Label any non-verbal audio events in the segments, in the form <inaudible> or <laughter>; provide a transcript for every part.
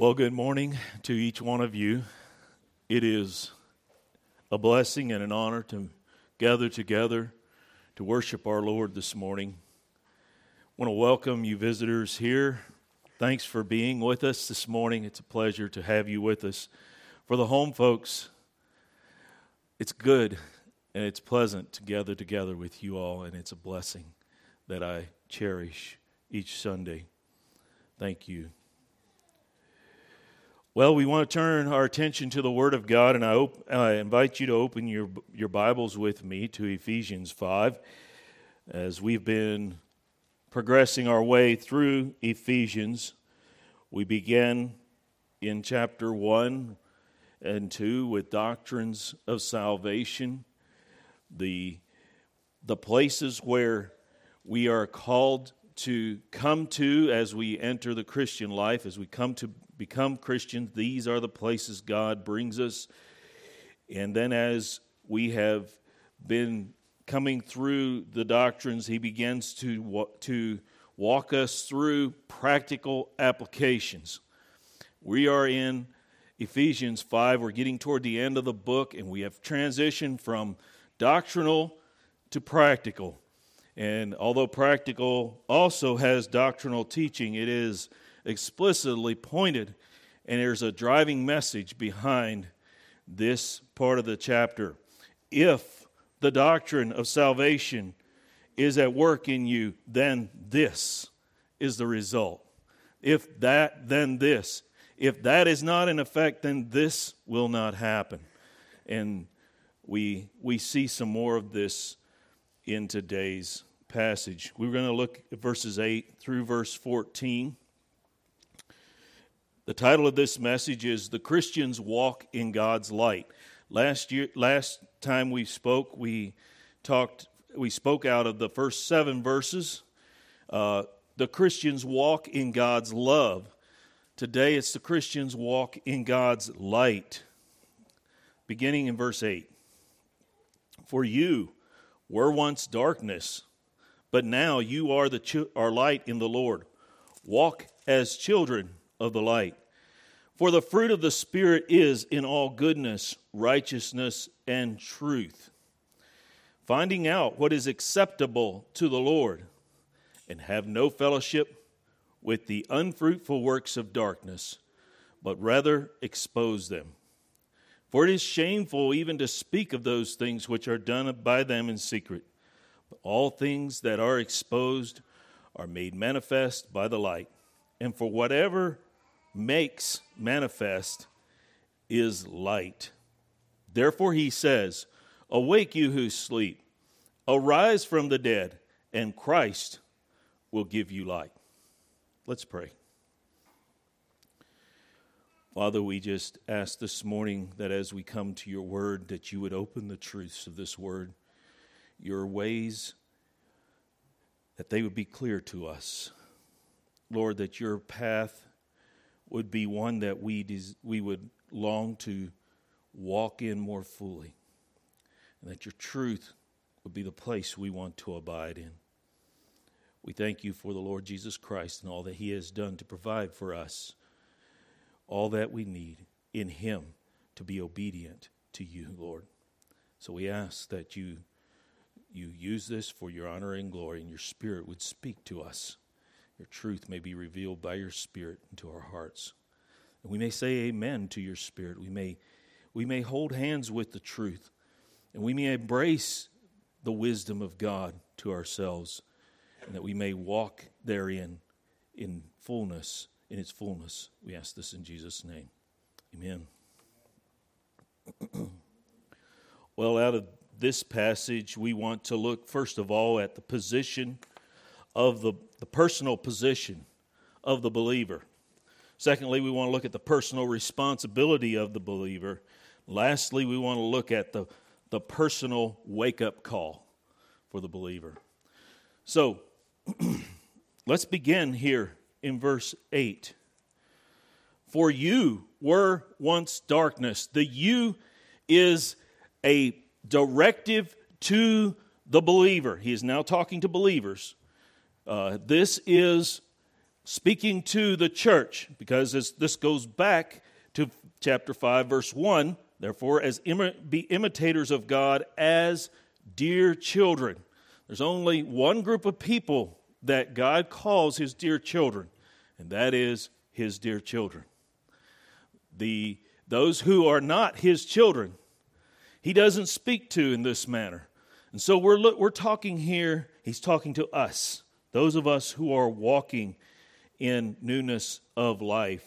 Well, good morning to each one of you. It is a blessing and an honor to gather together to worship our Lord this morning. I want to welcome you visitors here. Thanks for being with us this morning. It's a pleasure to have you with us. For the home folks, it's good and it's pleasant to gather together with you all, and it's a blessing that I cherish each Sunday. Thank you. Well, we want to turn our attention to the Word of God, and I, op- I, invite you to open your, your Bibles with me to Ephesians 5 as we've been progressing our way through Ephesians. We began in chapter 1 and 2 with doctrines of salvation, the, the places where we are called to come to as we enter the Christian life, as we come to become Christians, these are the places God brings us. And then as we have been coming through the doctrines, he begins to, to walk us through practical applications. We are in Ephesians 5. We're getting toward the end of the book, and we have transitioned from doctrinal to practical. And although practical also has doctrinal teaching, it is explicitly pointed, and there's a driving message behind this part of the chapter. If the doctrine of salvation is at work in you, then this is the result. If that, then this. If that is not in effect, then this will not happen. And we, we see some more of this in today's passage. We're going to look at verses 8 through verse 14. The title of this message is The Christians Walk in God's Light. Last year last time we spoke, we talked we spoke out of the first 7 verses. Uh, the Christians walk in God's love. Today it's the Christians walk in God's light. Beginning in verse 8. For you were once darkness, but now you are the are light in the Lord. Walk as children of the light. For the fruit of the Spirit is in all goodness, righteousness, and truth, finding out what is acceptable to the Lord, and have no fellowship with the unfruitful works of darkness, but rather expose them. For it is shameful even to speak of those things which are done by them in secret. All things that are exposed are made manifest by the light. And for whatever makes manifest is light. Therefore, he says, Awake, you who sleep, arise from the dead, and Christ will give you light. Let's pray. Father, we just ask this morning that as we come to your word, that you would open the truths of this word, your ways, that they would be clear to us. Lord, that your path would be one that we, des- we would long to walk in more fully, and that your truth would be the place we want to abide in. We thank you for the Lord Jesus Christ and all that he has done to provide for us all that we need in him to be obedient to you, Lord. So we ask that you you use this for your honor and glory and your spirit would speak to us your truth may be revealed by your Spirit into our hearts. And we may say amen to your Spirit. We may, we may hold hands with the truth, and we may embrace the wisdom of God to ourselves, and that we may walk therein in fullness, in its fullness. We ask this in Jesus' name. Amen. <clears throat> well, out of this passage, we want to look first of all at the position of the, the personal position of the believer. Secondly, we want to look at the personal responsibility of the believer. Lastly, we want to look at the, the personal wake up call for the believer. So, <clears throat> let's begin here in verse 8. For you were once darkness. The you is a directive to the believer. He is now talking to believers. Uh, this is speaking to the church, because this, this goes back to chapter 5, verse 1. Therefore, as Im- be imitators of God as dear children. There's only one group of people that God calls his dear children, and that is his dear children. The, those who are not his children, he doesn't speak to in this manner. And so we're, we're talking here, he's talking to us, those of us who are walking in newness of life.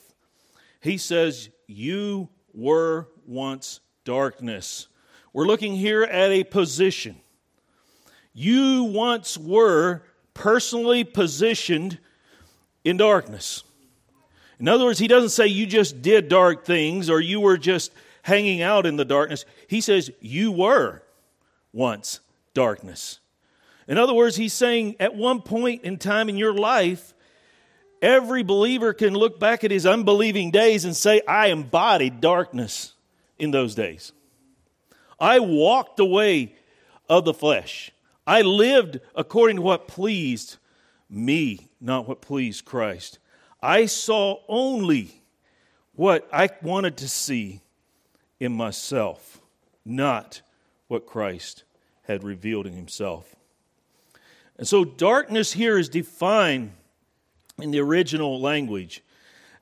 He says, You were once darkness. We're looking here at a position. You once were personally positioned in darkness. In other words, he doesn't say you just did dark things or you were just hanging out in the darkness. He says you were once darkness. In other words, he's saying at one point in time in your life, every believer can look back at his unbelieving days and say, I embodied darkness in those days. I walked the way of the flesh. I lived according to what pleased me, not what pleased Christ. I saw only what I wanted to see in myself, not what Christ had revealed in himself. And so, darkness here is defined in the original language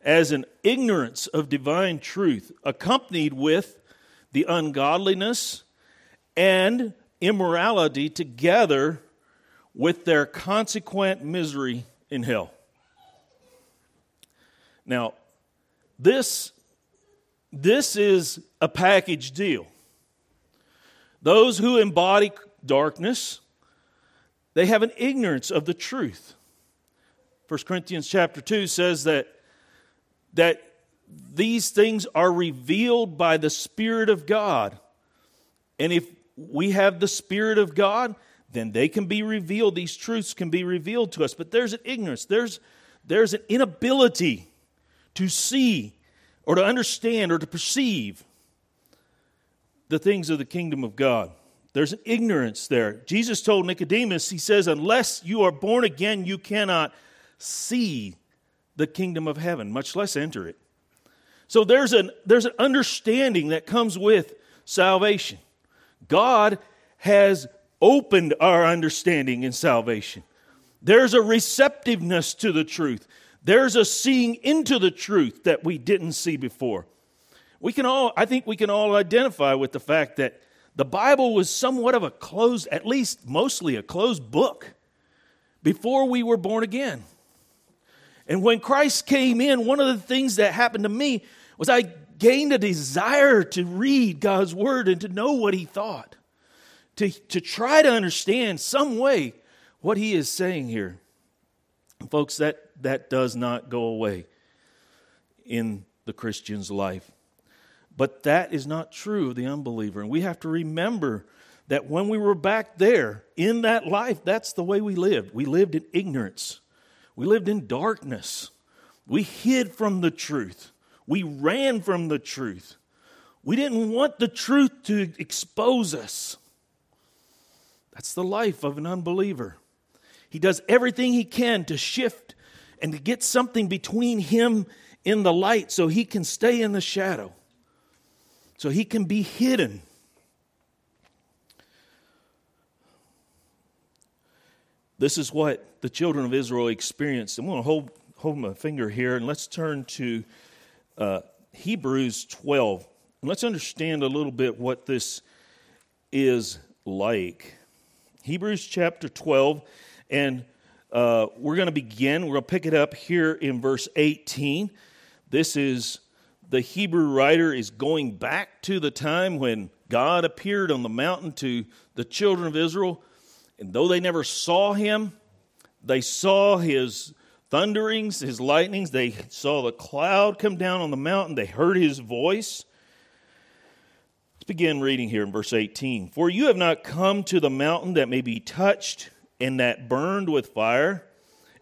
as an ignorance of divine truth, accompanied with the ungodliness and immorality together with their consequent misery in hell. Now, this, this is a package deal. Those who embody darkness, they have an ignorance of the truth. 1 Corinthians chapter 2 says that, that these things are revealed by the Spirit of God. And if we have the Spirit of God, then they can be revealed. These truths can be revealed to us. But there's an ignorance, there's, there's an inability to see or to understand or to perceive the things of the kingdom of God. There's an ignorance there. Jesus told Nicodemus, He says, Unless you are born again, you cannot see the kingdom of heaven, much less enter it. So there's an, there's an understanding that comes with salvation. God has opened our understanding in salvation. There's a receptiveness to the truth. There's a seeing into the truth that we didn't see before. We can all, I think we can all identify with the fact that the Bible was somewhat of a closed, at least mostly a closed book before we were born again. And when Christ came in, one of the things that happened to me was I gained a desire to read God's word and to know what he thought, to, to try to understand some way what he is saying here. folks, that, that does not go away in the Christian's life. But that is not true of the unbeliever. And we have to remember that when we were back there in that life, that's the way we lived. We lived in ignorance, we lived in darkness, we hid from the truth. We ran from the truth. We didn't want the truth to expose us. That's the life of an unbeliever. He does everything he can to shift and to get something between him in the light so he can stay in the shadow, so he can be hidden. This is what the children of Israel experienced. I'm going to hold, hold my finger here and let's turn to uh, Hebrews 12. And let's understand a little bit what this is like. Hebrews chapter 12, and uh, we're going to begin. We're going to pick it up here in verse 18. This is the Hebrew writer is going back to the time when God appeared on the mountain to the children of Israel. And though they never saw him, they saw his thunderings, his lightnings. They saw the cloud come down on the mountain. They heard his voice. Let's begin reading here in verse 18. For you have not come to the mountain that may be touched and that burned with fire,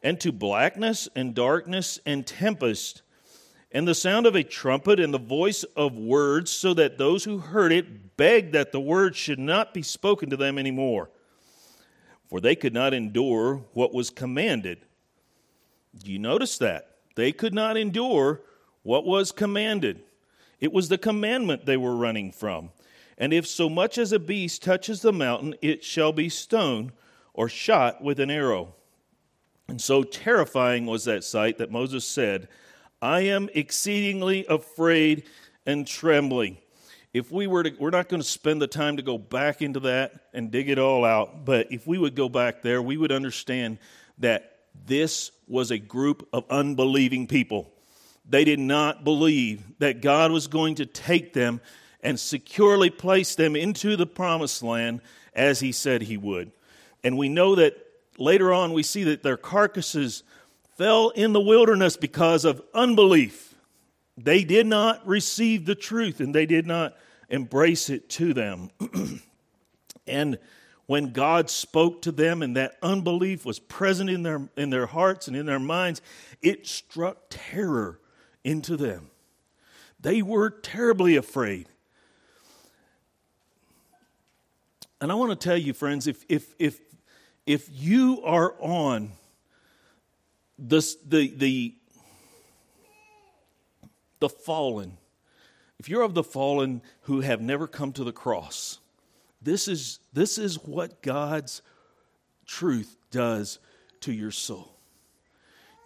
and to blackness and darkness and tempest, and the sound of a trumpet and the voice of words, so that those who heard it begged that the words should not be spoken to them anymore. For they could not endure what was commanded Do you notice that? They could not endure what was commanded. It was the commandment they were running from. And if so much as a beast touches the mountain, it shall be stoned or shot with an arrow. And so terrifying was that sight that Moses said, I am exceedingly afraid and trembling. If we were to, we're not going to spend the time to go back into that and dig it all out, but if we would go back there, we would understand that this was a group of unbelieving people. They did not believe that God was going to take them and securely place them into the promised land as he said he would. And we know that later on we see that their carcasses fell in the wilderness because of unbelief. They did not receive the truth and they did not embrace it to them. <clears throat> and when God spoke to them and that unbelief was present in their, in their hearts and in their minds, it struck terror into them. They were terribly afraid. And I want to tell you, friends, if, if, if, if you are on this, the, the, the fallen, if you're of the fallen who have never come to the cross, this is, this is what God's truth does to your soul.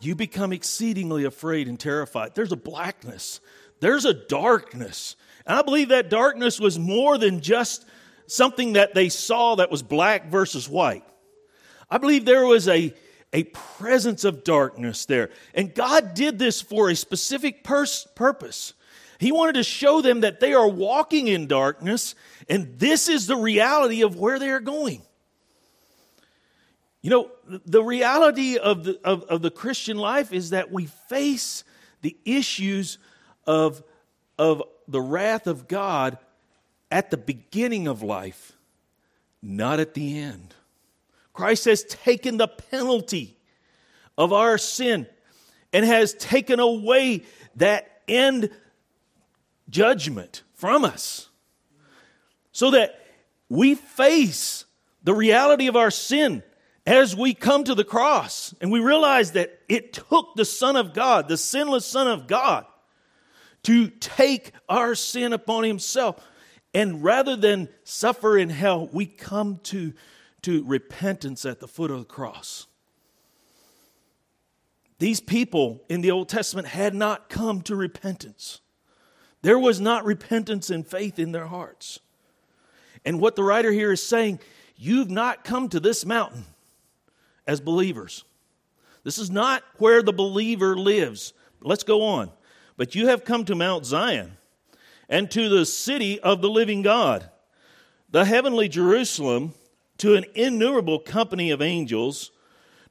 You become exceedingly afraid and terrified. There's a blackness, there's a darkness. And I believe that darkness was more than just something that they saw that was black versus white. I believe there was a, a presence of darkness there. And God did this for a specific pers- purpose. He wanted to show them that they are walking in darkness, and this is the reality of where they are going. You know, the reality of the, of, of the Christian life is that we face the issues of, of the wrath of God at the beginning of life, not at the end. Christ has taken the penalty of our sin and has taken away that end judgment from us so that we face the reality of our sin as we come to the cross and we realize that it took the Son of God, the sinless Son of God, to take our sin upon Himself. And rather than suffer in hell, we come to, to repentance at the foot of the cross. These people in the Old Testament had not come to repentance. There was not repentance and faith in their hearts. And what the writer here is saying, you've not come to this mountain as believers. This is not where the believer lives. Let's go on. But you have come to Mount Zion and to the city of the living God, the heavenly Jerusalem, to an innumerable company of angels,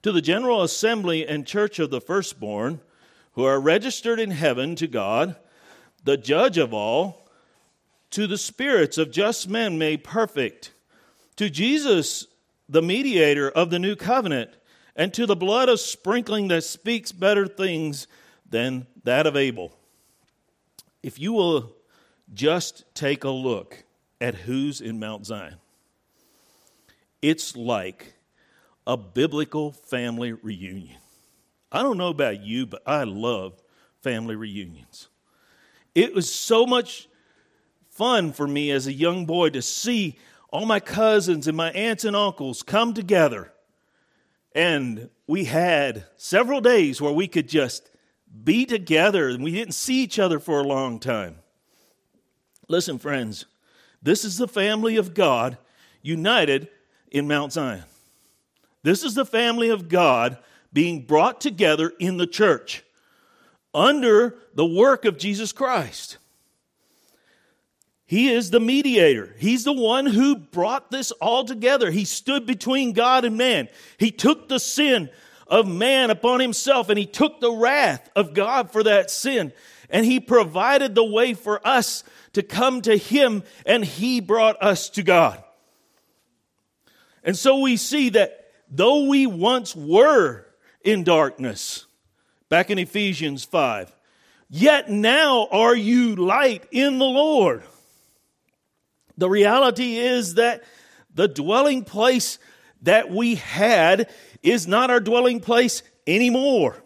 to the general assembly and church of the firstborn, who are registered in heaven to God, the judge of all, to the spirits of just men made perfect, to Jesus, the mediator of the new covenant, and to the blood of sprinkling that speaks better things than that of Abel. If you will just take a look at who's in Mount Zion, it's like a biblical family reunion. I don't know about you, but I love family reunions. It was so much fun for me as a young boy to see all my cousins and my aunts and uncles come together. And we had several days where we could just be together and we didn't see each other for a long time. Listen, friends, this is the family of God united in Mount Zion. This is the family of God being brought together in the church under the work of Jesus Christ. He is the mediator. He's the one who brought this all together. He stood between God and man. He took the sin of man upon himself and he took the wrath of God for that sin. And he provided the way for us to come to him and he brought us to God. And so we see that though we once were in darkness, back in Ephesians 5. Yet now are you light in the Lord. The reality is that the dwelling place that we had is not our dwelling place anymore.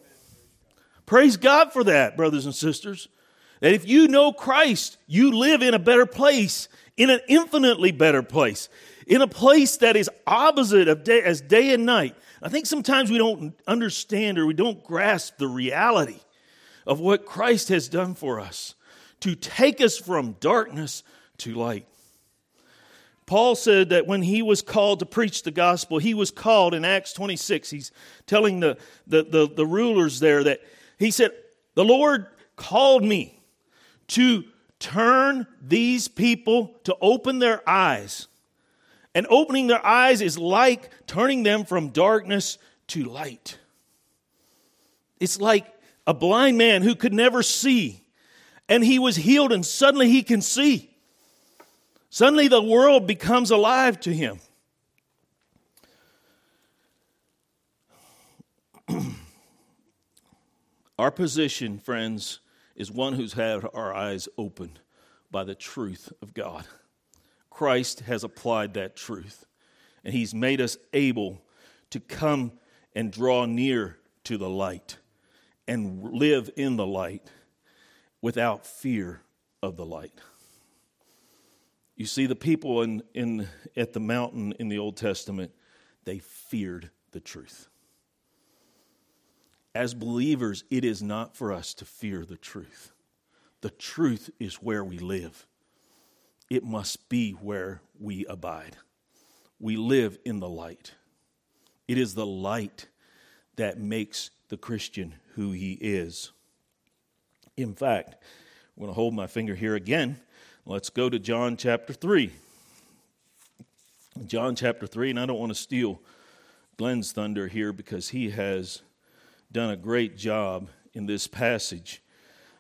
Praise God for that, brothers and sisters. That if you know Christ, you live in a better place, in an infinitely better place, in a place that is opposite of day, as day and night. I think sometimes we don't understand or we don't grasp the reality of what Christ has done for us to take us from darkness to light. Paul said that when he was called to preach the gospel, he was called in Acts 26. He's telling the, the, the, the rulers there that he said, The Lord called me to turn these people to open their eyes. And opening their eyes is like turning them from darkness to light. It's like a blind man who could never see, and he was healed, and suddenly he can see. Suddenly the world becomes alive to him. <clears throat> our position, friends, is one who's had our eyes opened by the truth of God. Christ has applied that truth, and He's made us able to come and draw near to the light and live in the light without fear of the light. You see, the people in, in, at the mountain in the Old Testament, they feared the truth. As believers, it is not for us to fear the truth. The truth is where we live, it must be where we abide. We live in the light. It is the light that makes the Christian who he is. In fact, I'm going to hold my finger here again Let's go to John chapter 3. John chapter 3, and I don't want to steal Glenn's thunder here because he has done a great job in this passage.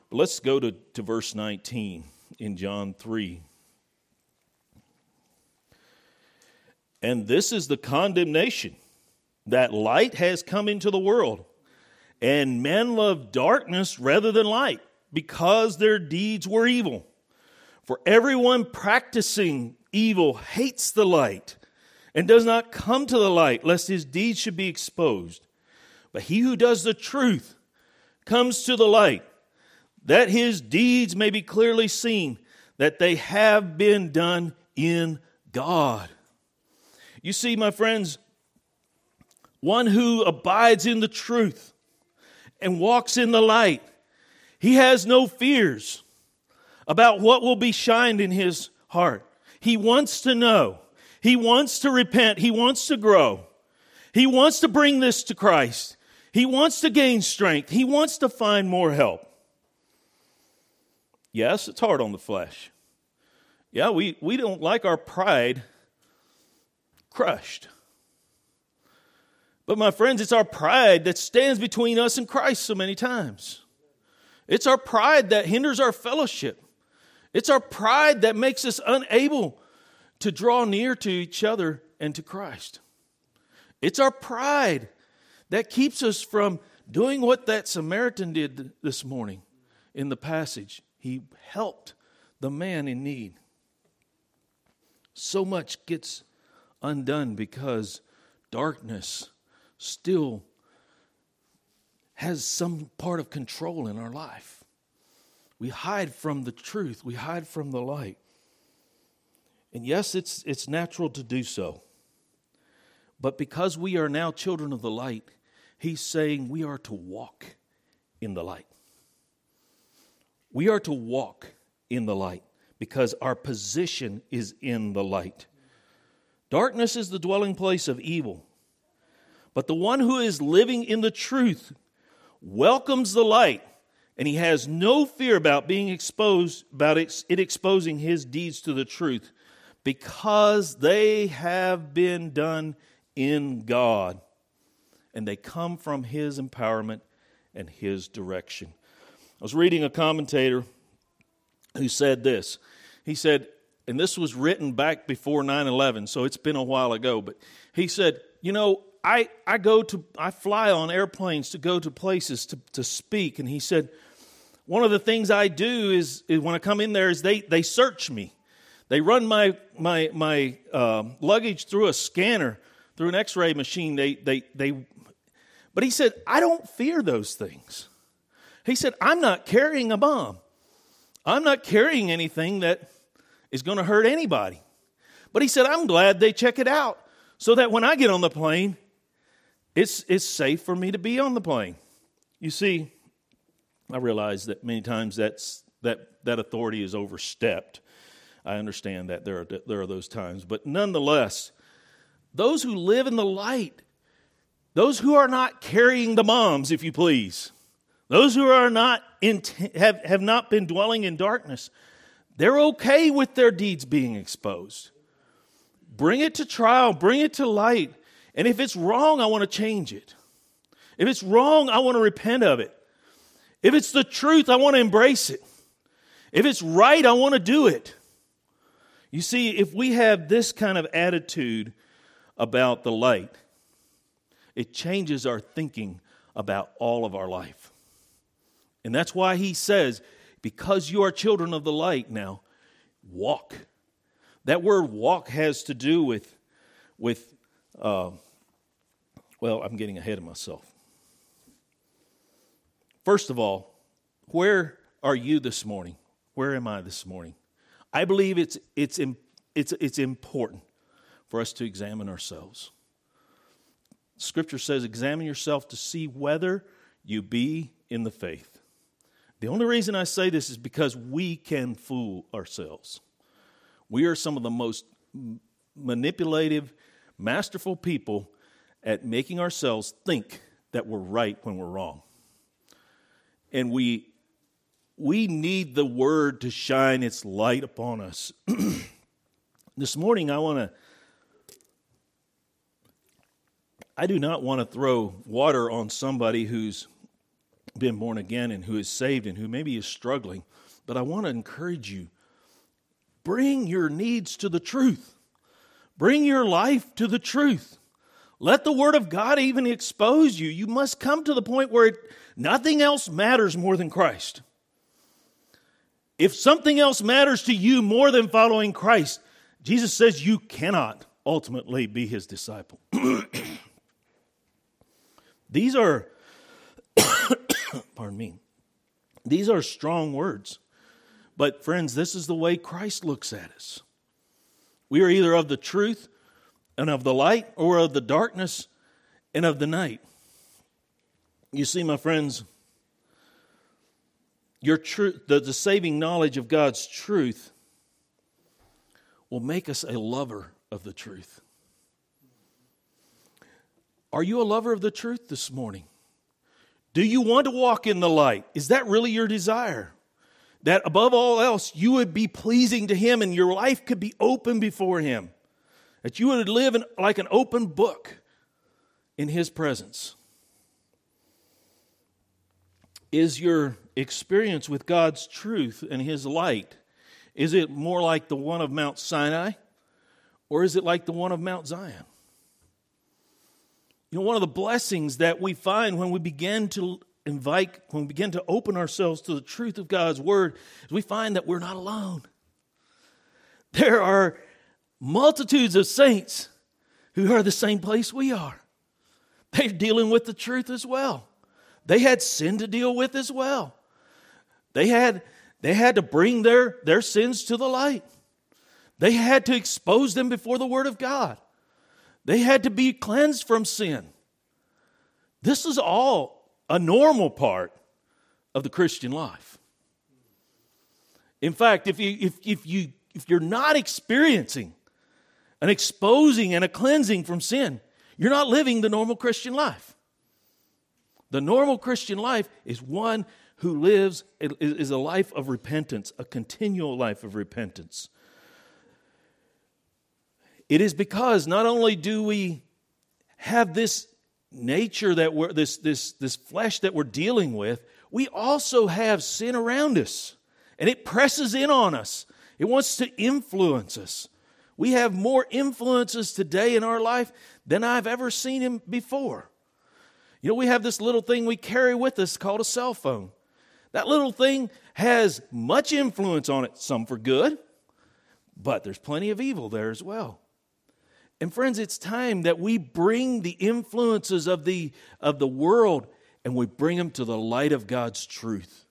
But let's go to, to verse 19 in John 3. And this is the condemnation that light has come into the world, and men love darkness rather than light because their deeds were evil. For everyone practicing evil hates the light and does not come to the light, lest his deeds should be exposed. But he who does the truth comes to the light, that his deeds may be clearly seen, that they have been done in God. You see, my friends, one who abides in the truth and walks in the light, he has no fears about what will be shined in his heart. He wants to know. He wants to repent. He wants to grow. He wants to bring this to Christ. He wants to gain strength. He wants to find more help. Yes, it's hard on the flesh. Yeah, we, we don't like our pride crushed. But my friends, it's our pride that stands between us and Christ so many times. It's our pride that hinders our fellowship. It's our pride that makes us unable to draw near to each other and to Christ. It's our pride that keeps us from doing what that Samaritan did this morning in the passage. He helped the man in need. So much gets undone because darkness still has some part of control in our life. We hide from the truth, we hide from the light. And yes, it's, it's natural to do so. But because we are now children of the light, he's saying we are to walk in the light. We are to walk in the light because our position is in the light. Darkness is the dwelling place of evil. But the one who is living in the truth welcomes the light and he has no fear about being exposed, about it, exposing his deeds to the truth, because they have been done in God, and they come from his empowerment and his direction. I was reading a commentator who said this. He said, and this was written back before 9 11, so it's been a while ago, but he said, You know, I, I go to, I fly on airplanes to go to places to, to speak, and he said, one of the things I do is, is, when I come in there is they, they search me. They run my, my, my uh, luggage through a scanner, through an x ray machine. They, they, they, but he said, I don't fear those things He said, I'm not carrying a bomb. I'm not carrying anything that is going to hurt anybody. But he said, I'm glad they check it out so that when I get on the plane, it's, it's safe for me to be on the plane. You see, I realize that many times that's, that, that authority is overstepped. I understand that there are, there are those times. But nonetheless, those who live in the light, those who are not carrying the bombs, if you please, those who are not in, have, have not been dwelling in darkness, they're okay with their deeds being exposed. Bring it to trial, bring it to light. And if it's wrong, I want to change it. If it's wrong, I want to repent of it. If it's the truth, I want to embrace it. If it's right, I want to do it. You see, if we have this kind of attitude about the light, it changes our thinking about all of our life. And that's why he says, because you are children of the light now, walk. That word walk has to do with, with uh, well, I'm getting ahead of myself. First of all, where are you this morning? Where am I this morning? I believe it's, it's, it's, it's important for us to examine ourselves. Scripture says, examine yourself to see whether you be in the faith. The only reason I say this is because we can fool ourselves. We are some of the most manipulative, masterful people at making ourselves think that we're right when we're wrong. And we we need the word to shine its light upon us. <clears throat> this morning I want to I do not want to throw water on somebody who's been born again and who is saved and who maybe is struggling, but I want to encourage you bring your needs to the truth. Bring your life to the truth. Let the Word of God even expose you. You must come to the point where it, nothing else matters more than Christ. If something else matters to you more than following Christ, Jesus says you cannot ultimately be His disciple. <clears throat> These are, <coughs> pardon me, these are strong words. But, friends, this is the way Christ looks at us. We are either of the truth and of the light or of the darkness and of the night. You see, my friends, your truth, the, the saving knowledge of God's truth will make us a lover of the truth. Are you a lover of the truth this morning? Do you want to walk in the light? Is that really your desire? That above all else, you would be pleasing to Him and your life could be open before Him. That you would live in, like an open book in His presence. Is your experience with God's truth and His light, is it more like the one of Mount Sinai or is it like the one of Mount Zion? You know, one of the blessings that we find when we begin to invite, when we begin to open ourselves to the truth of God's word, is we find that we're not alone. There are multitudes of saints who are the same place we are. They're dealing with the truth as well. They had sin to deal with as well. They had, they had to bring their, their sins to the light. They had to expose them before the Word of God. They had to be cleansed from sin. This is all a normal part of the Christian life. In fact, if, you, if, if, you, if you're not experiencing an exposing and a cleansing from sin, you're not living the normal Christian life. The normal Christian life is one who lives, is a life of repentance, a continual life of repentance. It is because not only do we have this nature that we're, this, this, this flesh that we're dealing with, we also have sin around us. And it presses in on us, it wants to influence us. We have more influences today in our life than I've ever seen him before. You know, we have this little thing we carry with us called a cell phone. That little thing has much influence on it, some for good, but there's plenty of evil there as well. And friends, it's time that we bring the influences of the, of the world and we bring them to the light of God's truth.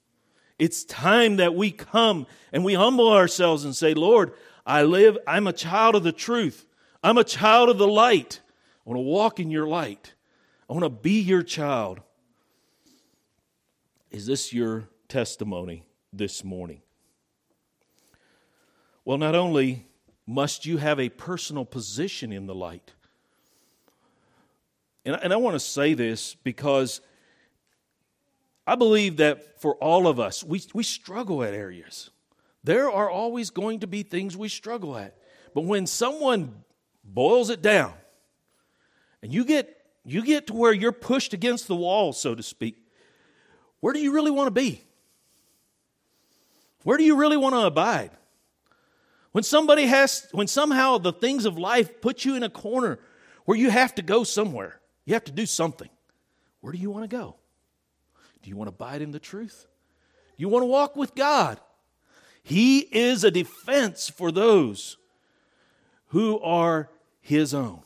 It's time that we come and we humble ourselves and say, Lord, I live, I'm a child of the truth. I'm a child of the light. I want to walk in your light. I want to be your child. Is this your testimony this morning? Well, not only must you have a personal position in the light, and, and I want to say this because I believe that for all of us, we, we struggle at areas. There are always going to be things we struggle at. But when someone boils it down and you get you get to where you're pushed against the wall, so to speak, where do you really want to be? Where do you really want to abide? When somebody has when somehow the things of life put you in a corner where you have to go somewhere. You have to do something. Where do you want to go? Do you want to abide in the truth? Do you want to walk with God? He is a defense for those who are his own.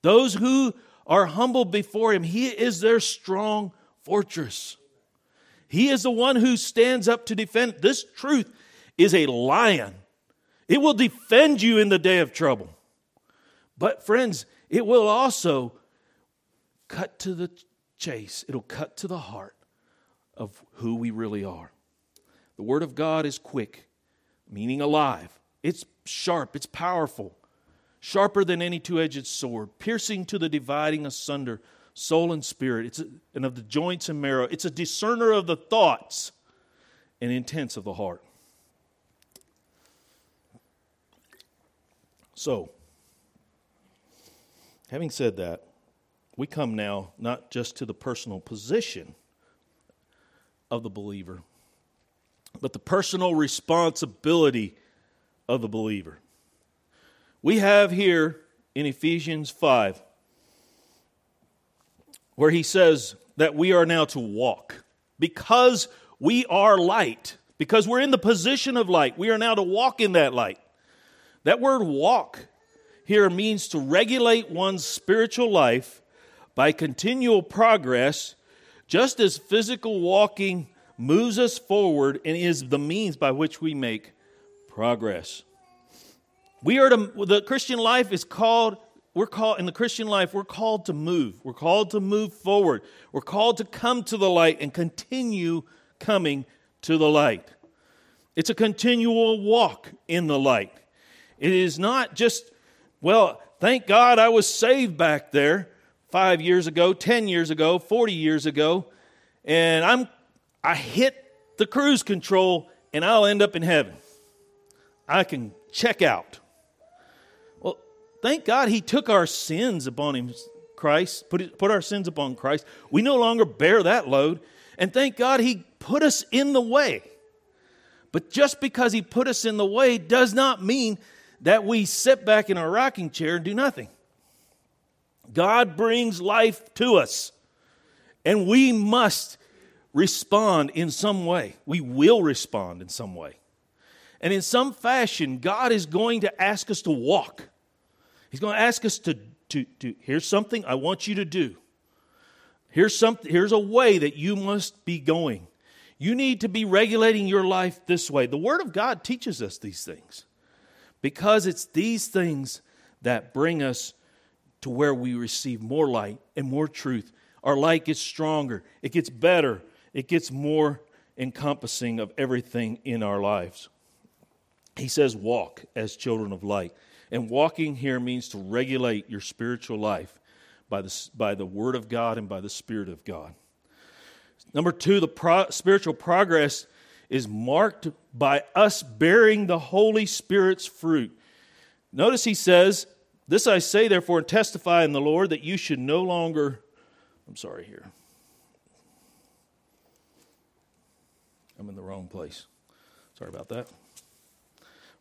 Those who are humble before him, he is their strong fortress. He is the one who stands up to defend. This truth is a lion. It will defend you in the day of trouble. But, friends, it will also cut to the chase, it'll cut to the heart of who we really are. The Word of God is quick, meaning alive. It's sharp, it's powerful, sharper than any two edged sword, piercing to the dividing asunder soul and spirit, it's a, and of the joints and marrow. It's a discerner of the thoughts and intents of the heart. So, having said that, we come now not just to the personal position of the believer, but the personal responsibility of the believer. We have here in Ephesians 5 where he says that we are now to walk because we are light, because we're in the position of light. We are now to walk in that light. That word walk here means to regulate one's spiritual life by continual progress, just as physical walking moves us forward and is the means by which we make progress. We are to, the Christian life is called, we're called, in the Christian life, we're called to move. We're called to move forward. We're called to come to the light and continue coming to the light. It's a continual walk in the light. It is not just, well, thank God I was saved back there five years ago, 10 years ago, 40 years ago, and I'm, I hit the cruise control and I'll end up in heaven. I can check out. Well, thank God he took our sins upon him, Christ, put, it, put our sins upon Christ. We no longer bear that load. And thank God he put us in the way. But just because he put us in the way does not mean that we sit back in our rocking chair and do nothing. God brings life to us, and we must respond in some way. We will respond in some way. And in some fashion, God is going to ask us to walk. He's going to ask us to, to, to here's something I want you to do. Here's, something, here's a way that you must be going. You need to be regulating your life this way. The Word of God teaches us these things because it's these things that bring us to where we receive more light and more truth. Our light gets stronger, it gets better, it gets more encompassing of everything in our lives. He says, walk as children of light. And walking here means to regulate your spiritual life by the, by the Word of God and by the Spirit of God. Number two, the pro- spiritual progress is marked by us bearing the Holy Spirit's fruit. Notice he says, this I say, therefore, and testify in the Lord that you should no longer. I'm sorry here. I'm in the wrong place. Sorry about that.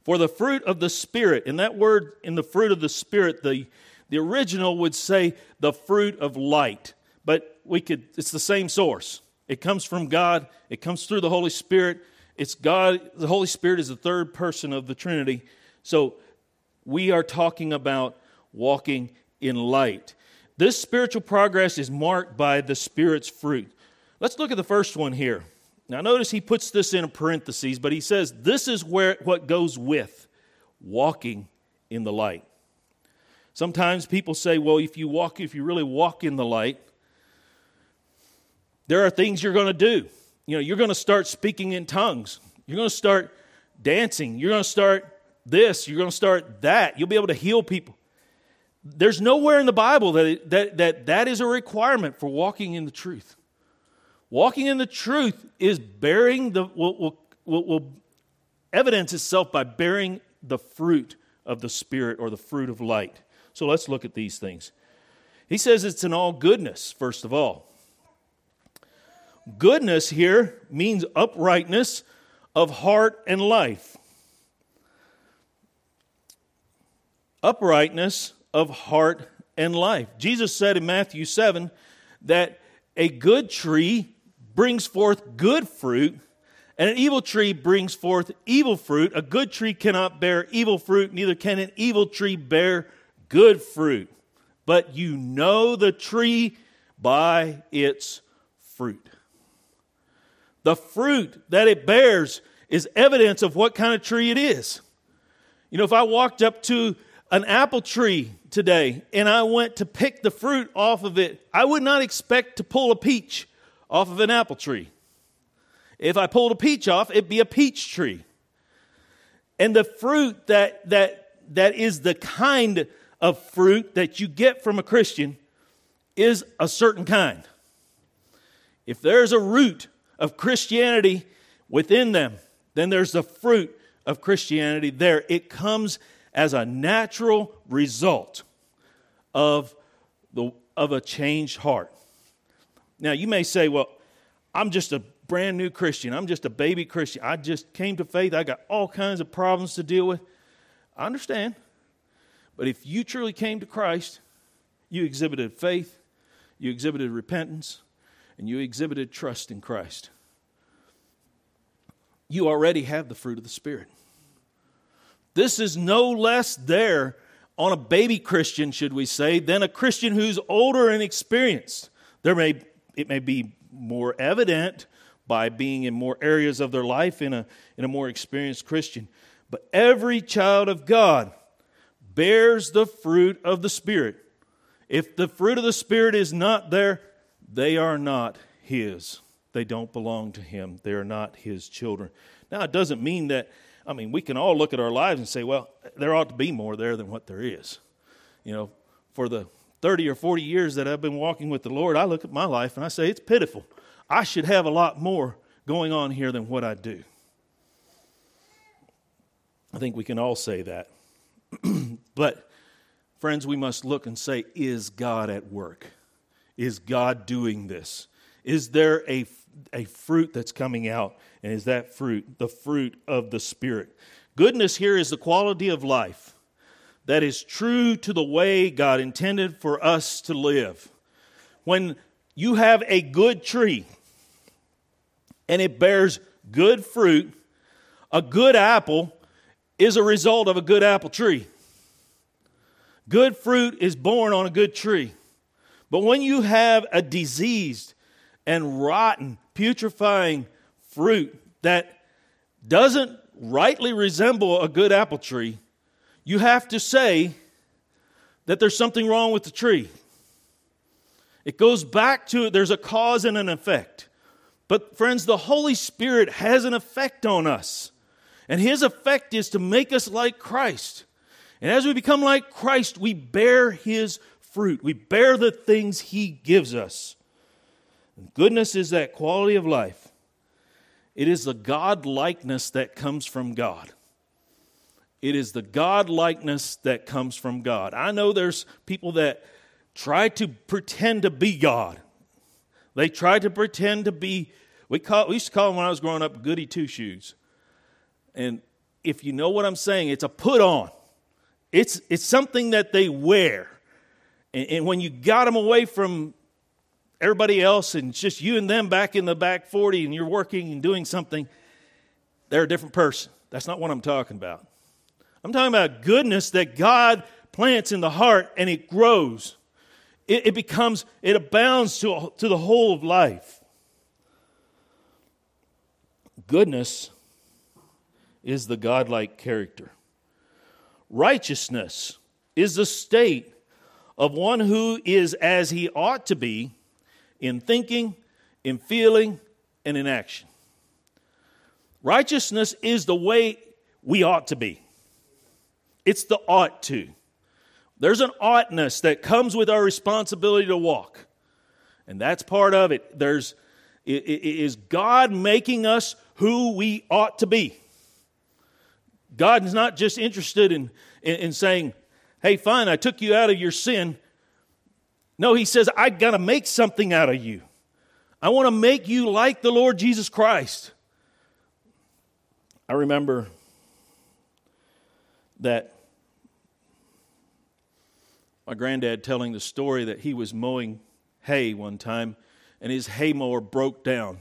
For the fruit of the Spirit, in that word, in the fruit of the Spirit, the, the original would say the fruit of light. But we could, it's the same source. It comes from God, it comes through the Holy Spirit. It's God, the Holy Spirit is the third person of the Trinity. So we are talking about walking in light. This spiritual progress is marked by the Spirit's fruit. Let's look at the first one here. Now, notice he puts this in parentheses, but he says this is where what goes with walking in the light. Sometimes people say, well, if you walk, if you really walk in the light, there are things you're going to do. You know, you're going to start speaking in tongues. You're going to start dancing. You're going to start this. You're going to start that. You'll be able to heal people. There's nowhere in the Bible that it, that, that that is a requirement for walking in the truth. Walking in the truth is bearing the will, will, will, will evidence itself by bearing the fruit of the Spirit or the fruit of light. So let's look at these things. He says it's in all goodness, first of all. Goodness here means uprightness of heart and life. Uprightness of heart and life. Jesus said in Matthew 7 that a good tree brings forth good fruit, and an evil tree brings forth evil fruit. A good tree cannot bear evil fruit, neither can an evil tree bear good fruit. But you know the tree by its fruit. The fruit that it bears is evidence of what kind of tree it is. You know, if I walked up to an apple tree today and I went to pick the fruit off of it, I would not expect to pull a peach off of an apple tree. If I pulled a peach off, it'd be a peach tree. And the fruit that, that, that is the kind of fruit that you get from a Christian is a certain kind. If there's a root of Christianity within them, then there's the fruit of Christianity there. It comes as a natural result of, the, of a changed heart. Now, you may say, well, I'm just a brand new Christian. I'm just a baby Christian. I just came to faith. I got all kinds of problems to deal with. I understand. But if you truly came to Christ, you exhibited faith, you exhibited repentance, and you exhibited trust in Christ. You already have the fruit of the Spirit. This is no less there on a baby Christian, should we say, than a Christian who's older and experienced. There may, it may be more evident by being in more areas of their life in a, in a more experienced Christian. But every child of God bears the fruit of the Spirit. If the fruit of the Spirit is not there, they are not His. They don't belong to Him. They are not His children. Now, it doesn't mean that I mean, we can all look at our lives and say, well, there ought to be more there than what there is. You know, for the 30 or 40 years that I've been walking with the Lord, I look at my life and I say, it's pitiful. I should have a lot more going on here than what I do. I think we can all say that. <clears throat> but, friends, we must look and say, is God at work? Is God doing this? Is there a, a fruit that's coming out? And is that fruit the fruit of the Spirit? Goodness here is the quality of life that is true to the way God intended for us to live. When you have a good tree and it bears good fruit, a good apple is a result of a good apple tree. Good fruit is born on a good tree. But when you have a diseased and rotten, putrefying fruit that doesn't rightly resemble a good apple tree, you have to say that there's something wrong with the tree. It goes back to there's a cause and an effect. But, friends, the Holy Spirit has an effect on us. And His effect is to make us like Christ. And as we become like Christ, we bear His fruit. We bear the things He gives us. And goodness is that quality of life it is the God likeness that comes from God. It is the God likeness that comes from God. I know there's people that try to pretend to be God. They try to pretend to be, we, call, we used to call them when I was growing up goody two shoes. And if you know what I'm saying, it's a put on, it's, it's something that they wear. And, and when you got them away from everybody else and just you and them back in the back 40 and you're working and doing something, they're a different person. That's not what I'm talking about. I'm talking about goodness that God plants in the heart and it grows. it, it becomes, it abounds to, to the whole of life. Goodness is the godlike character. Righteousness is the state of one who is as he ought to be in thinking, in feeling, and in action. Righteousness is the way we ought to be. It's the ought to. There's an oughtness that comes with our responsibility to walk. And that's part of it. There's is God making us who we ought to be. God is not just interested in, in, in saying, hey, fine, I took you out of your sin. No, he says, I got to make something out of you. I want to make you like the Lord Jesus Christ. I remember that my granddad telling the story that he was mowing hay one time and his hay mower broke down.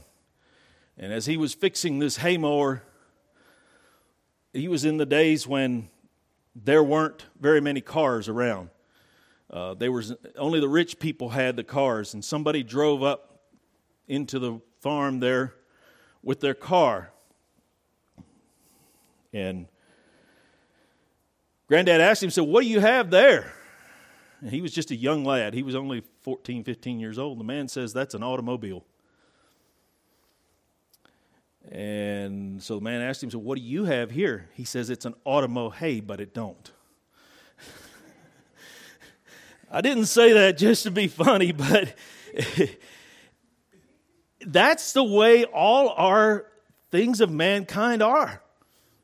And as he was fixing this hay mower, he was in the days when there weren't very many cars around. Uh, there was only the rich people had the cars, and somebody drove up into the farm there with their car. And Granddad asked him, said, What do you have there? And he was just a young lad. He was only 14, 15 years old. The man says, That's an automobile. And so the man asked him, So what do you have here? He says, It's an automo hay, but it don't. <laughs> I didn't say that just to be funny, but <laughs> that's the way all our things of mankind are.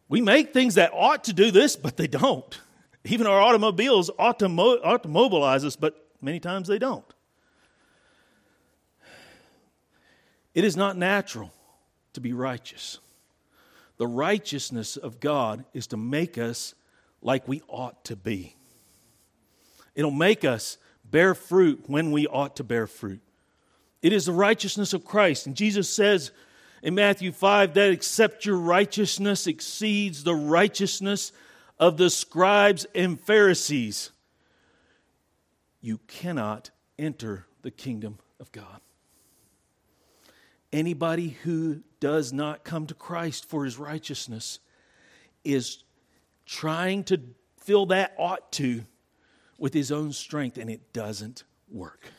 We make things that ought to do this, but they don't. <laughs> Even our automobiles ought to, mo- ought to mobilize us, but many times they don't. It is not natural to be righteous. The righteousness of God is to make us like we ought to be. It'll make us bear fruit when we ought to bear fruit. It is the righteousness of Christ. And Jesus says in Matthew 5 that except your righteousness exceeds the righteousness of the scribes and Pharisees, you cannot enter the kingdom of God. Anybody who does not come to Christ for his righteousness is trying to fill that ought to with his own strength, and it doesn't work.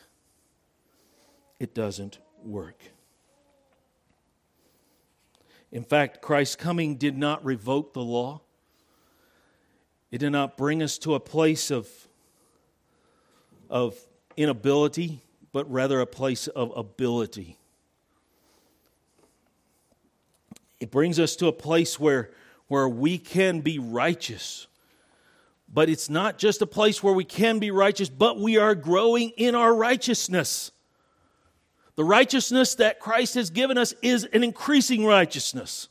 It doesn't work. In fact, Christ's coming did not revoke the law. It did not bring us to a place of, of inability, but rather a place of ability. It brings us to a place where, where we can be righteous. But it's not just a place where we can be righteous, but we are growing in our righteousness. The righteousness that Christ has given us is an increasing righteousness.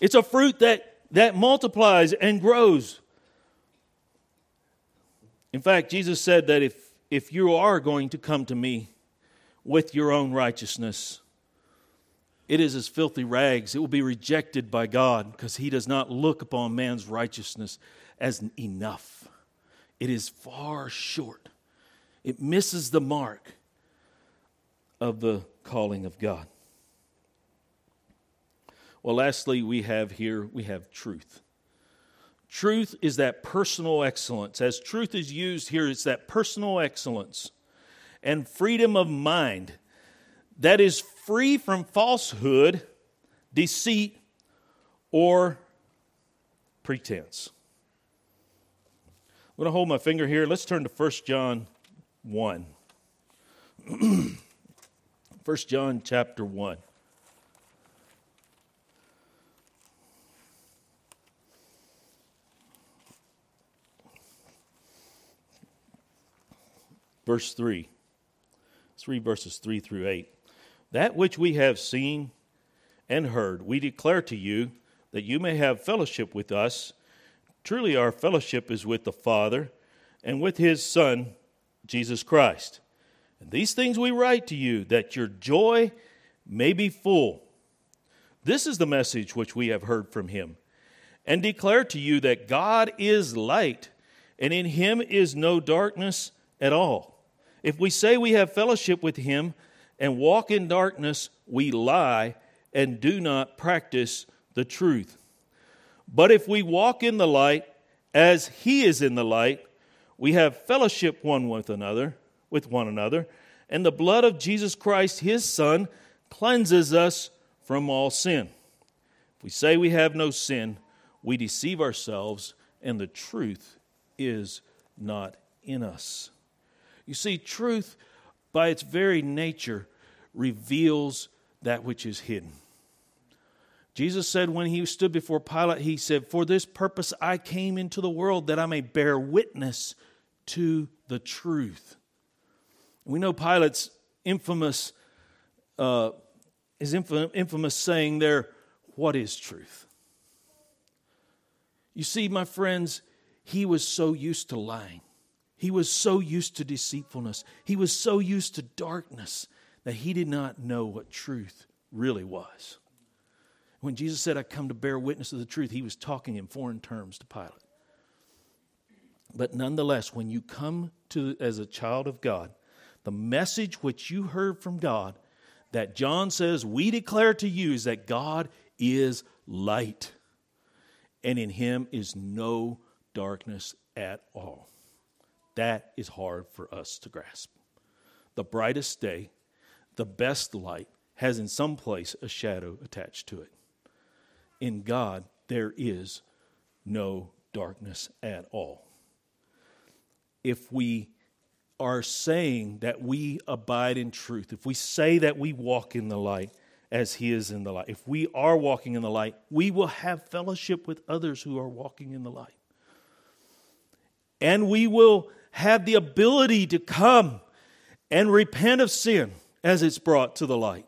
It's a fruit that, that multiplies and grows. In fact, Jesus said that if, if you are going to come to me with your own righteousness, it is as filthy rags. It will be rejected by God because He does not look upon man's righteousness as enough. It is far short, it misses the mark of the calling of God. Well, lastly, we have here, we have truth. Truth is that personal excellence. As truth is used here, it's that personal excellence and freedom of mind that is free from falsehood, deceit, or pretense. I'm going to hold my finger here. Let's turn to 1 John 1. <clears throat> 1 John chapter 1. Verse 3. Let's read verses 3 through 8. That which we have seen and heard, we declare to you that you may have fellowship with us. Truly, our fellowship is with the Father and with his Son, Jesus Christ. And these things we write to you, that your joy may be full. This is the message which we have heard from him, and declare to you that God is light, and in him is no darkness at all. If we say we have fellowship with him and walk in darkness, we lie and do not practice the truth. But if we walk in the light as he is in the light, we have fellowship one with another, with one another, and the blood of Jesus Christ his son cleanses us from all sin. If we say we have no sin, we deceive ourselves and the truth is not in us. You see, truth, by its very nature, reveals that which is hidden. Jesus said when he stood before Pilate, he said, For this purpose I came into the world that I may bear witness to the truth. We know Pilate's infamous, uh, his infamous saying there, What is truth? You see, my friends, he was so used to lying. He was so used to deceitfulness. He was so used to darkness that he did not know what truth really was. When Jesus said, I come to bear witness of the truth, he was talking in foreign terms to Pilate. But nonetheless, when you come to as a child of God, the message which you heard from God that John says we declare to you is that God is light, and in him is no darkness at all. That is hard for us to grasp. The brightest day, the best light, has in some place a shadow attached to it in God, there is no darkness at all. If we are saying that we abide in truth, if we say that we walk in the light as He is in the light, if we are walking in the light, we will have fellowship with others who are walking in the light. And we will have the ability to come and repent of sin as it's brought to the light.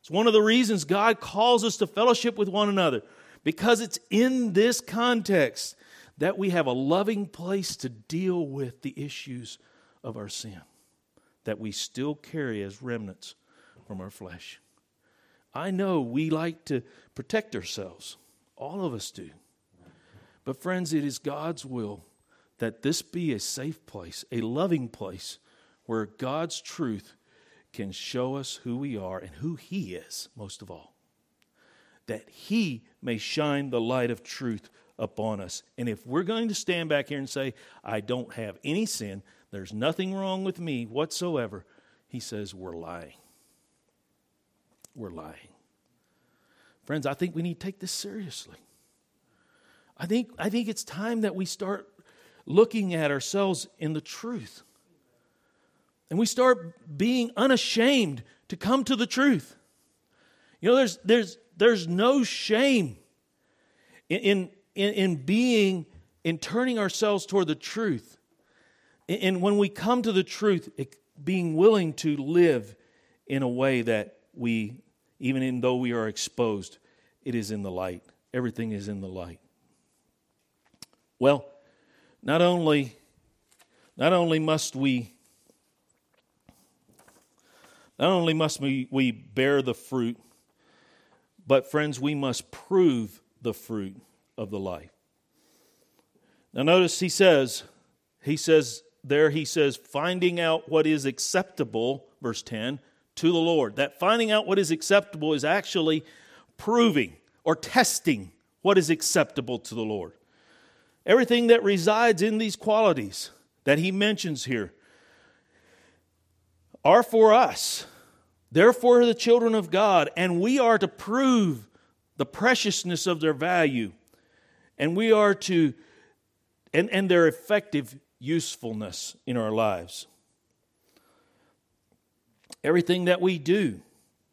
It's one of the reasons God calls us to fellowship with one another, because it's in this context that we have a loving place to deal with the issues of our sin that we still carry as remnants from our flesh. I know we like to protect ourselves, all of us do. But, friends, it is God's will that this be a safe place, a loving place, where God's truth can show us who we are and who He is, most of all. That He may shine the light of truth upon us. And if we're going to stand back here and say, I don't have any sin, there's nothing wrong with me whatsoever, He says, we're lying. We're lying. Friends, I think we need to take this seriously. I think, I think it's time that we start looking at ourselves in the truth. And we start being unashamed to come to the truth. You know, there's, there's, there's no shame in, in, in being, in turning ourselves toward the truth. And when we come to the truth, it, being willing to live in a way that we, even in though we are exposed, it is in the light. Everything is in the light. Well, not only, not only must we not only must we, we bear the fruit, but friends, we must prove the fruit of the life. Now, notice he says, he says, there he says, finding out what is acceptable, verse 10, to the Lord. That finding out what is acceptable is actually proving or testing what is acceptable to the Lord. Everything that resides in these qualities that he mentions here are for us. Therefore, the children of God, and we are to prove the preciousness of their value, and we are to, and, and their effective usefulness in our lives. Everything that we do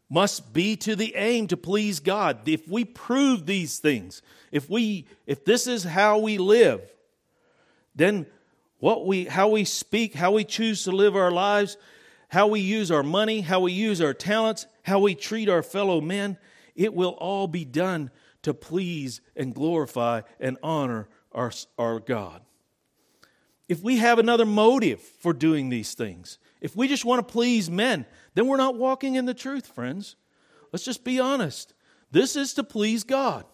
must be to the aim to please God. If we prove these things, if we if this is how we live, then what we how we speak, how we choose to live our lives how we use our money, how we use our talents, how we treat our fellow men, it will all be done to please and glorify and honor our, our God. If we have another motive for doing these things, if we just want to please men, then we're not walking in the truth, friends. Let's just be honest. This is to please God.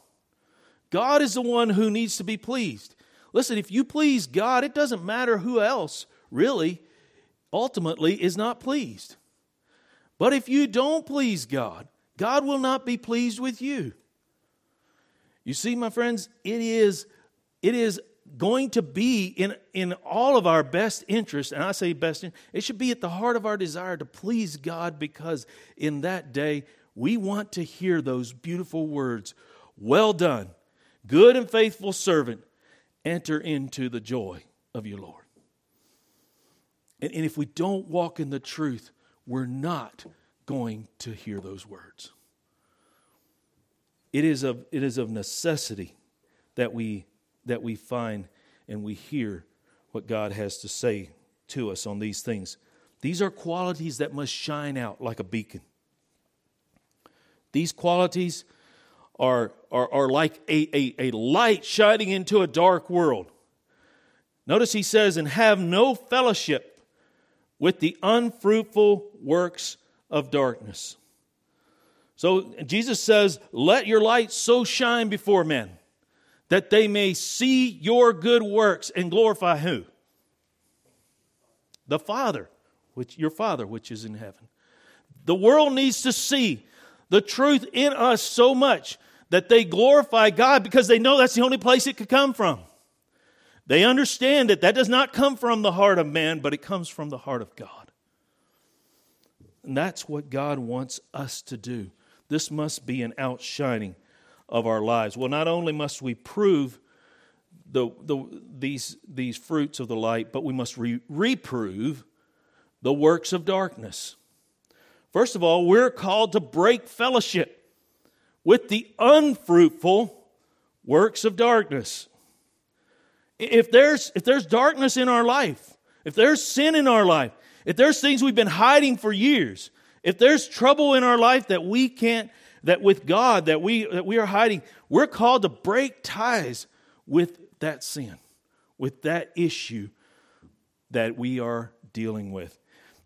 God is the one who needs to be pleased. Listen, if you please God, it doesn't matter who else really ultimately is not pleased. But if you don't please God, God will not be pleased with you. You see, my friends, it is, it is going to be in, in all of our best interest, and I say best, it should be at the heart of our desire to please God because in that day we want to hear those beautiful words Well done, good and faithful servant, enter into the joy of your Lord. And, and if we don't walk in the truth, we're not going to hear those words. It is of, it is of necessity that we, that we find and we hear what God has to say to us on these things. These are qualities that must shine out like a beacon. These qualities are, are, are like a, a, a light shining into a dark world. Notice he says, and have no fellowship with the unfruitful works of darkness. So Jesus says, Let your light so shine before men that they may see your good works and glorify who? The Father, which your Father which is in heaven. The world needs to see the truth in us so much that they glorify God because they know that's the only place it could come from. They understand that that does not come from the heart of man, but it comes from the heart of God. And that's what God wants us to do. This must be an outshining of our lives. Well, not only must we prove the, the, these, these fruits of the light, but we must re- reprove the works of darkness. First of all, we're called to break fellowship with the unfruitful works of darkness. If there's, if there's darkness in our life, if there's sin in our life, if there's things we've been hiding for years, if there's trouble in our life that we can't, that with God that we that we are hiding, we're called to break ties with that sin, with that issue that we are dealing with.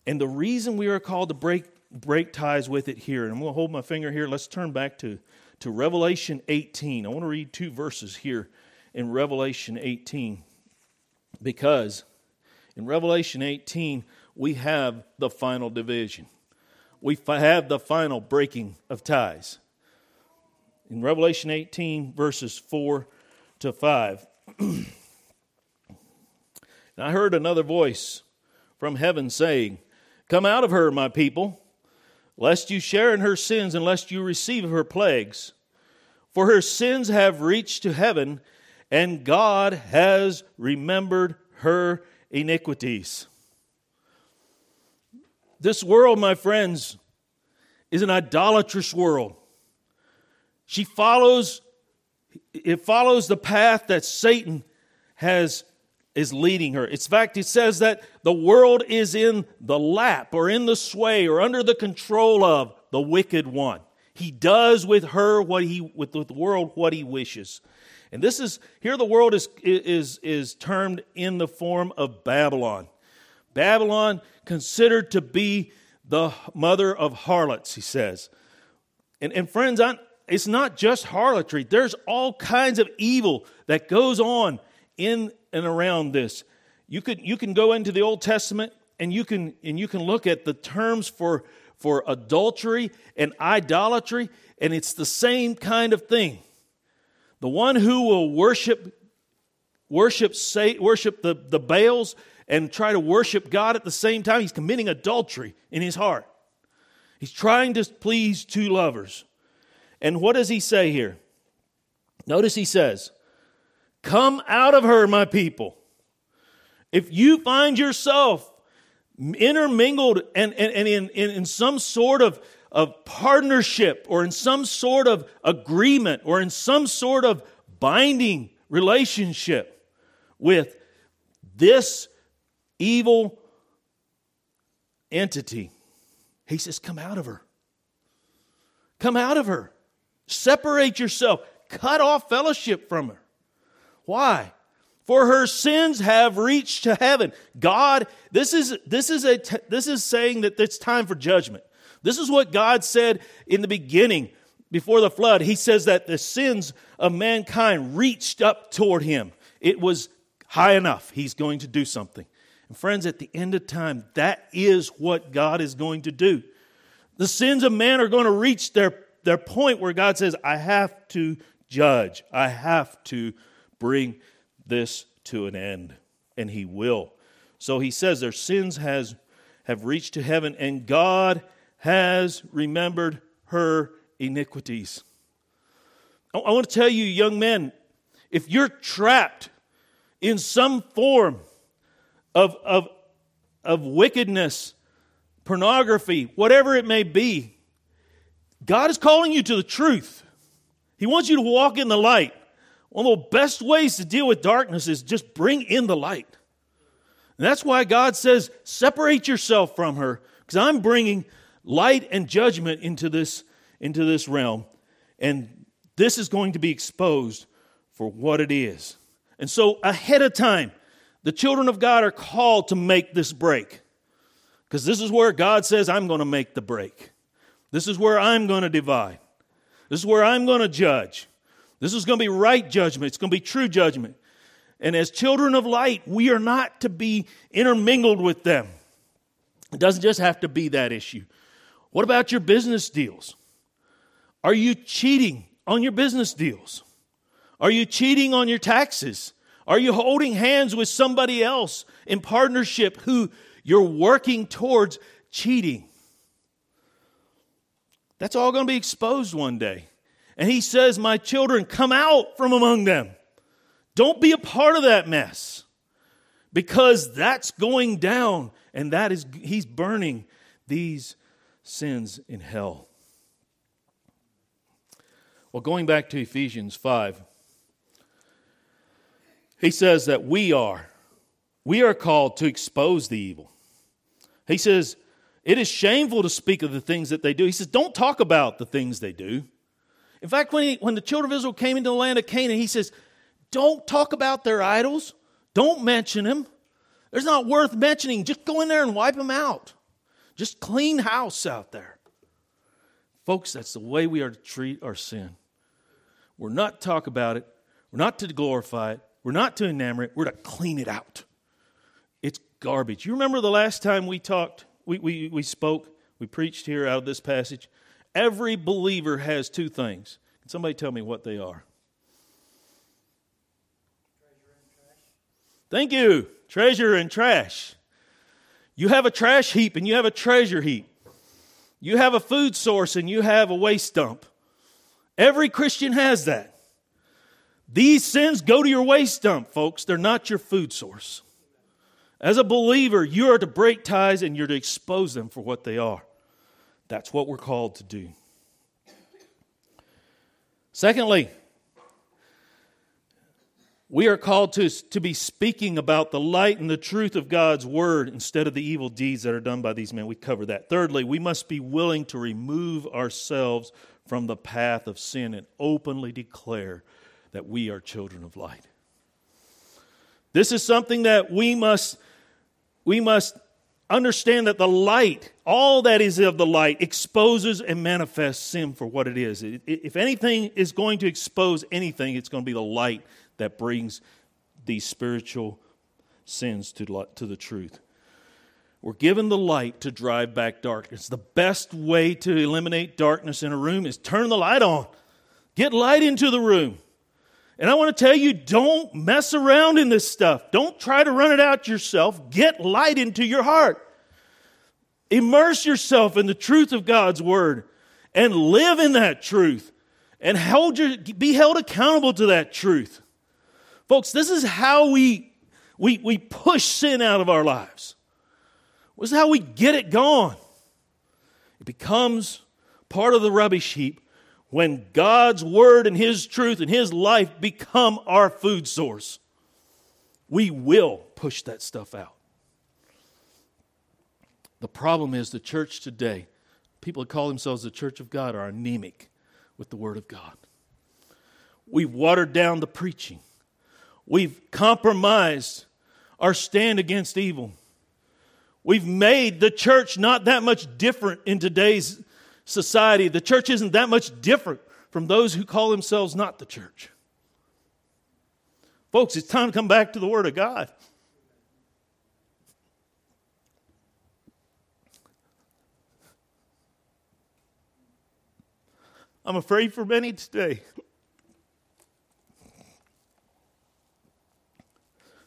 And the reason we are called to break break ties with it here, and I'm going to hold my finger here. Let's turn back to, to Revelation 18. I want to read two verses here in Revelation 18 because in Revelation 18 we have the final division we have the final breaking of ties. In Revelation 18, verses 4 to 5. <clears throat> and I heard another voice from heaven saying, Come out of her, my people, lest you share in her sins and lest you receive her plagues. For her sins have reached to heaven, and God has remembered her iniquities. This world, my friends, is an idolatrous world. She follows it follows the path that Satan has is leading her. In fact, it says that the world is in the lap or in the sway or under the control of the wicked one. He does with her what he with the world what he wishes. And this is here the world is is is termed in the form of Babylon. Babylon considered to be the mother of harlots, he says. And, and friends, I, it's not just harlotry, there's all kinds of evil that goes on in and around this. You, could, you can go into the Old Testament and you can, and you can look at the terms for, for adultery and idolatry, and it's the same kind of thing. The one who will worship worship say, worship the, the Baals and try to worship God at the same time, he's committing adultery in his heart. He's trying to please two lovers. And what does he say here? Notice he says, Come out of her, my people. If you find yourself intermingled and, and, and in, in, in some sort of, of partnership or in some sort of agreement or in some sort of binding relationship with this evil entity. He says, Come out of her. Come out of her. Separate yourself. Cut off fellowship from her. Why? For her sins have reached to heaven. God, this is, this is, a, this is saying that it's time for judgment. This is what God said in the beginning before the flood. He says that the sins of mankind reached up toward him. It was high enough. He's going to do something. And friends, at the end of time, that is what God is going to do. The sins of man are going to reach their, their point where God says, I have to judge. I have to bring this to an end. And he will. So he says their sins has, have reached to heaven, and God has remembered her iniquities. I, I want to tell you, young men, if you're trapped in some form of, of, of wickedness, pornography, whatever it may be, God is calling you to the truth. He wants you to walk in the light. One of the best ways to deal with darkness is just bring in the light. And that's why God says, separate yourself from her, because I'm bringing light and judgment into this, into this realm. And this is going to be exposed for what it is. And so, ahead of time, the children of God are called to make this break. Because this is where God says, I'm going to make the break. This is where I'm going to divide. This is where I'm going to judge. This is going to be right judgment. It's going to be true judgment. And as children of light, we are not to be intermingled with them. It doesn't just have to be that issue. What about your business deals? Are you cheating on your business deals? Are you cheating on your taxes? Are you holding hands with somebody else in partnership who you're working towards cheating? That's all going to be exposed one day. And he says, My children, come out from among them. Don't be a part of that mess because that's going down and that is he's burning these sins in hell. Well, going back to Ephesians 5, he says that we are we are called to expose the evil. He says, it is shameful to speak of the things that they do. He says, don't talk about the things they do. In fact, when, he, when the children of Israel came into the land of Canaan, he says, don't talk about their idols. Don't mention them. There's not worth mentioning. Just go in there and wipe them out. Just clean house out there. Folks, that's the way we are to treat our sin. We're not to talk about it. We're not to glorify it. We're not to enamor it. We're to clean it out. It's garbage. You remember the last time we talked, we, we, we spoke, we preached here out of this passage? Every believer has two things. Can somebody tell me what they are? Thank you. Treasure and trash. You have a trash heap and you have a treasure heap. You have a food source and you have a waste dump. Every Christian has that. These sins go to your waste dump, folks. They're not your food source. As a believer, you are to break ties and you're to expose them for what they are. That's what we're called to do. Secondly, we are called to, to be speaking about the light and the truth of God's word instead of the evil deeds that are done by these men. We cover that. Thirdly, we must be willing to remove ourselves from the path of sin and openly declare that we are children of light. This is something that we must we must understand that the light, all that is of the light, exposes and manifests sin for what it is. If anything is going to expose anything, it's going to be the light that brings these spiritual sins to, to the truth. We're given the light to drive back darkness. The best way to eliminate darkness in a room is turn the light on. Get light into the room. And I want to tell you don't mess around in this stuff. Don't try to run it out yourself. Get light into your heart. Immerse yourself in the truth of God's word and live in that truth and hold your, be held accountable to that truth. Folks, this is how we, we, we push sin out of our lives. This is how we get it gone. It becomes part of the rubbish heap when God's word and his truth and his life become our food source. We will push that stuff out. The problem is the church today, people that call themselves the church of God, are anemic with the word of God. We've watered down the preaching. We've compromised our stand against evil. We've made the church not that much different in today's society, the church isn't that much different from those who call themselves not the church. Folks, it's time to come back to the Word of God. I'm afraid for many today.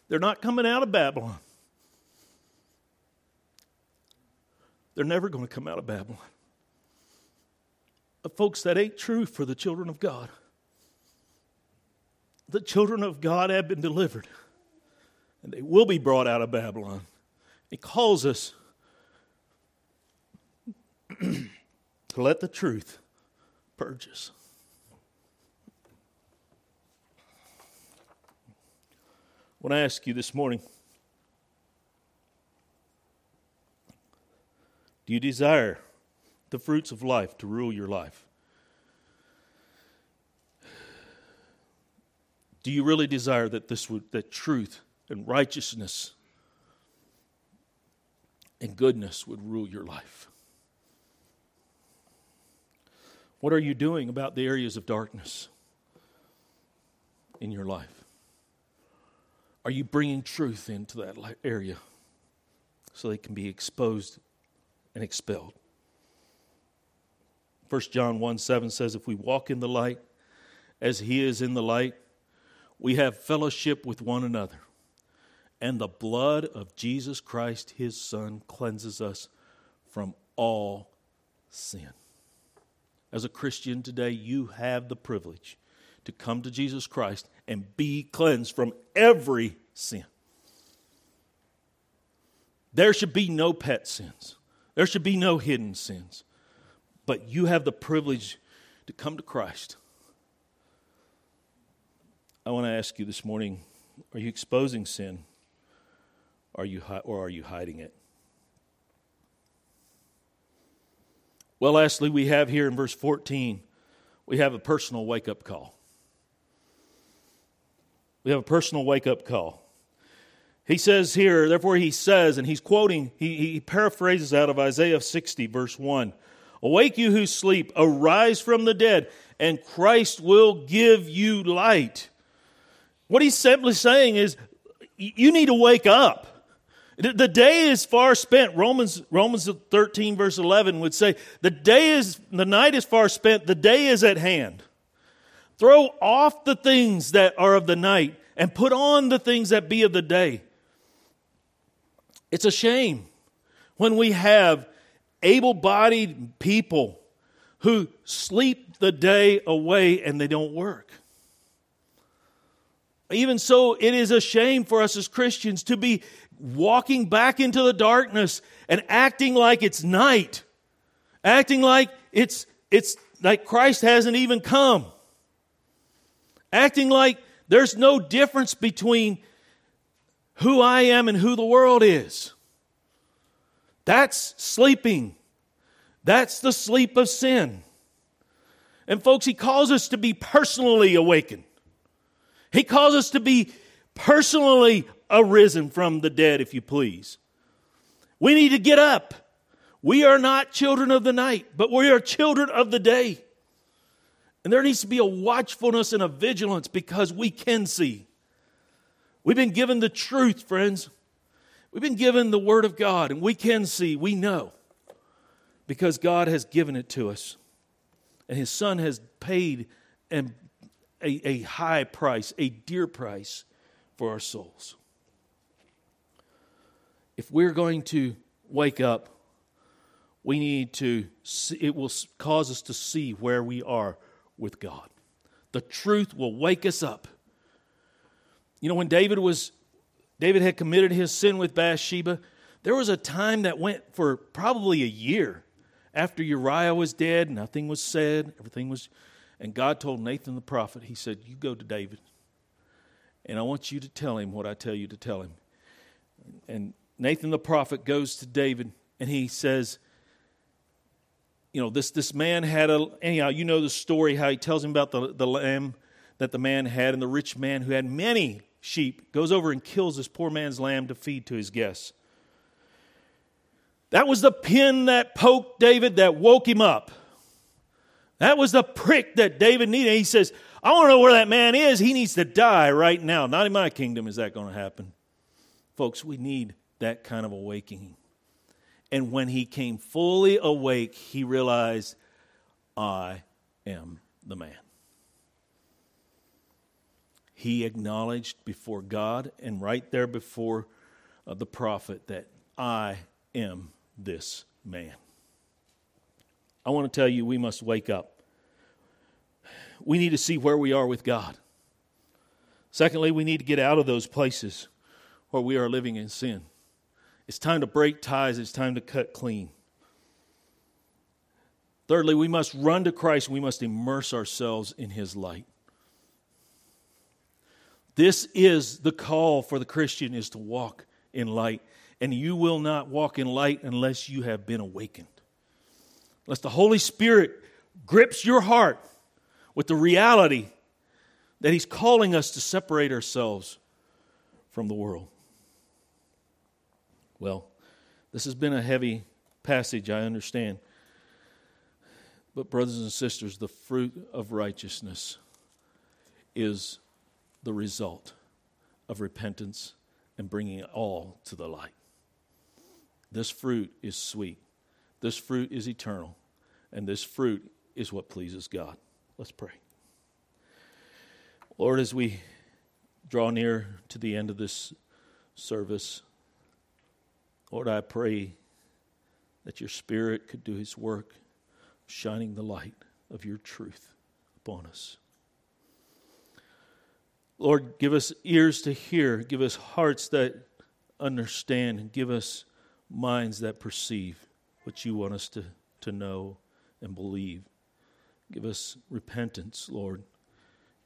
They're not coming out of Babylon. They're never going to come out of Babylon. Folks, that ain't true for the children of God. The children of God have been delivered, and they will be brought out of Babylon. He calls us <clears throat> to let the truth purge us. I want to ask you this morning do you desire the fruits of life to rule your life? Do you really desire that this would that truth and righteousness and goodness would rule your life? What are you doing about the areas of darkness in your life? Are you bringing truth into that area so they can be exposed and expelled? 1 John 1 7 says, If we walk in the light as he is in the light, we have fellowship with one another. And the blood of Jesus Christ, his Son, cleanses us from all sin. As a Christian today, you have the privilege to come to Jesus Christ and be cleansed from every sin. There should be no pet sins, there should be no hidden sins. But you have the privilege to come to Christ. I want to ask you this morning are you exposing sin? Are you, or are you hiding it? Well, lastly, we have here in verse 14, we have a personal wake up call. We have a personal wake up call. He says here, therefore, he says, and he's quoting, he, he paraphrases out of Isaiah 60, verse 1 Awake, you who sleep, arise from the dead, and Christ will give you light. What he's simply saying is, you need to wake up. The day is far spent. Romans, Romans 13, verse 11 would say, the day is, the night is far spent, the day is at hand. Throw off the things that are of the night and put on the things that be of the day. It's a shame when we have able bodied people who sleep the day away and they don't work. Even so, it is a shame for us as Christians to be walking back into the darkness and acting like it's night, acting like it's, it's like Christ hasn't even come, acting like there's no difference between who I am and who the world is. That's sleeping. That's the sleep of sin. And folks, he calls us to be personally awakened. He calls us to be personally arisen from the dead, if you please. We need to get up. We are not children of the night, but we are children of the day. And there needs to be a watchfulness and a vigilance because we can see. We've been given the truth, friends. We've been given the Word of God, and we can see, we know, because God has given it to us. And His Son has paid a, a high price, a dear price for our souls. If we're going to wake up, we need to, see, it will cause us to see where we are with God. The truth will wake us up. You know, when David was, David had committed his sin with Bathsheba, there was a time that went for probably a year after Uriah was dead, nothing was said, everything was and God told Nathan the prophet, He said, You go to David, and I want you to tell him what I tell you to tell him. And Nathan the prophet goes to David, and he says, You know, this, this man had a, anyhow, you know the story, how he tells him about the, the lamb that the man had, and the rich man who had many sheep goes over and kills this poor man's lamb to feed to his guests. That was the pin that poked David that woke him up. That was the prick that David needed. He says, I want to know where that man is. He needs to die right now. Not in my kingdom is that going to happen. Folks, we need that kind of awakening. And when he came fully awake, he realized, I am the man. He acknowledged before God and right there before uh, the prophet that I am this man. I want to tell you, we must wake up. We need to see where we are with God. Secondly, we need to get out of those places where we are living in sin. It's time to break ties, it's time to cut clean. Thirdly, we must run to Christ, we must immerse ourselves in His light. This is the call for the Christian is to walk in light, and you will not walk in light unless you have been awakened. Unless the Holy Spirit grips your heart with the reality that He's calling us to separate ourselves from the world. Well, this has been a heavy passage, I understand. But, brothers and sisters, the fruit of righteousness is the result of repentance and bringing it all to the light. This fruit is sweet, this fruit is eternal, and this fruit is what pleases God. Let's pray. Lord, as we draw near to the end of this service, Lord, I pray that your Spirit could do his work shining the light of your truth upon us. Lord, give us ears to hear, give us hearts that understand, and give us minds that perceive what you want us to, to know and believe. Give us repentance, Lord.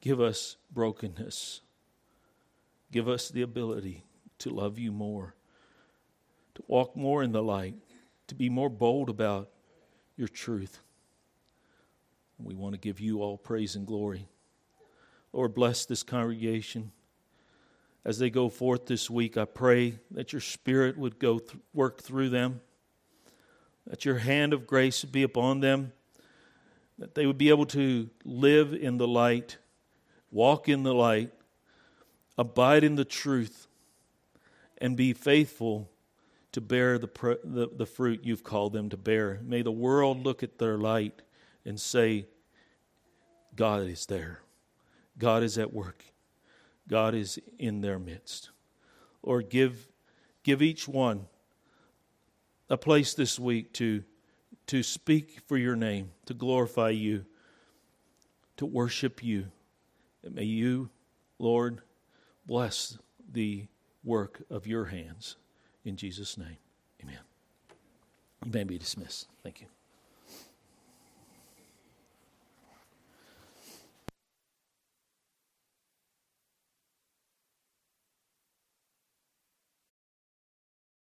Give us brokenness. Give us the ability to love you more, to walk more in the light, to be more bold about your truth. We want to give you all praise and glory. Lord, bless this congregation. As they go forth this week, I pray that your Spirit would go th- work through them, that your hand of grace would be upon them, that they would be able to live in the light, walk in the light, abide in the truth, and be faithful to bear the, pr- the, the fruit you've called them to bear. May the world look at their light and say, God is there. God is at work. God is in their midst. Lord, give, give each one a place this week to, to speak for your name, to glorify you, to worship you. And may you, Lord, bless the work of your hands. In Jesus' name, amen. You may be dismissed. Thank you.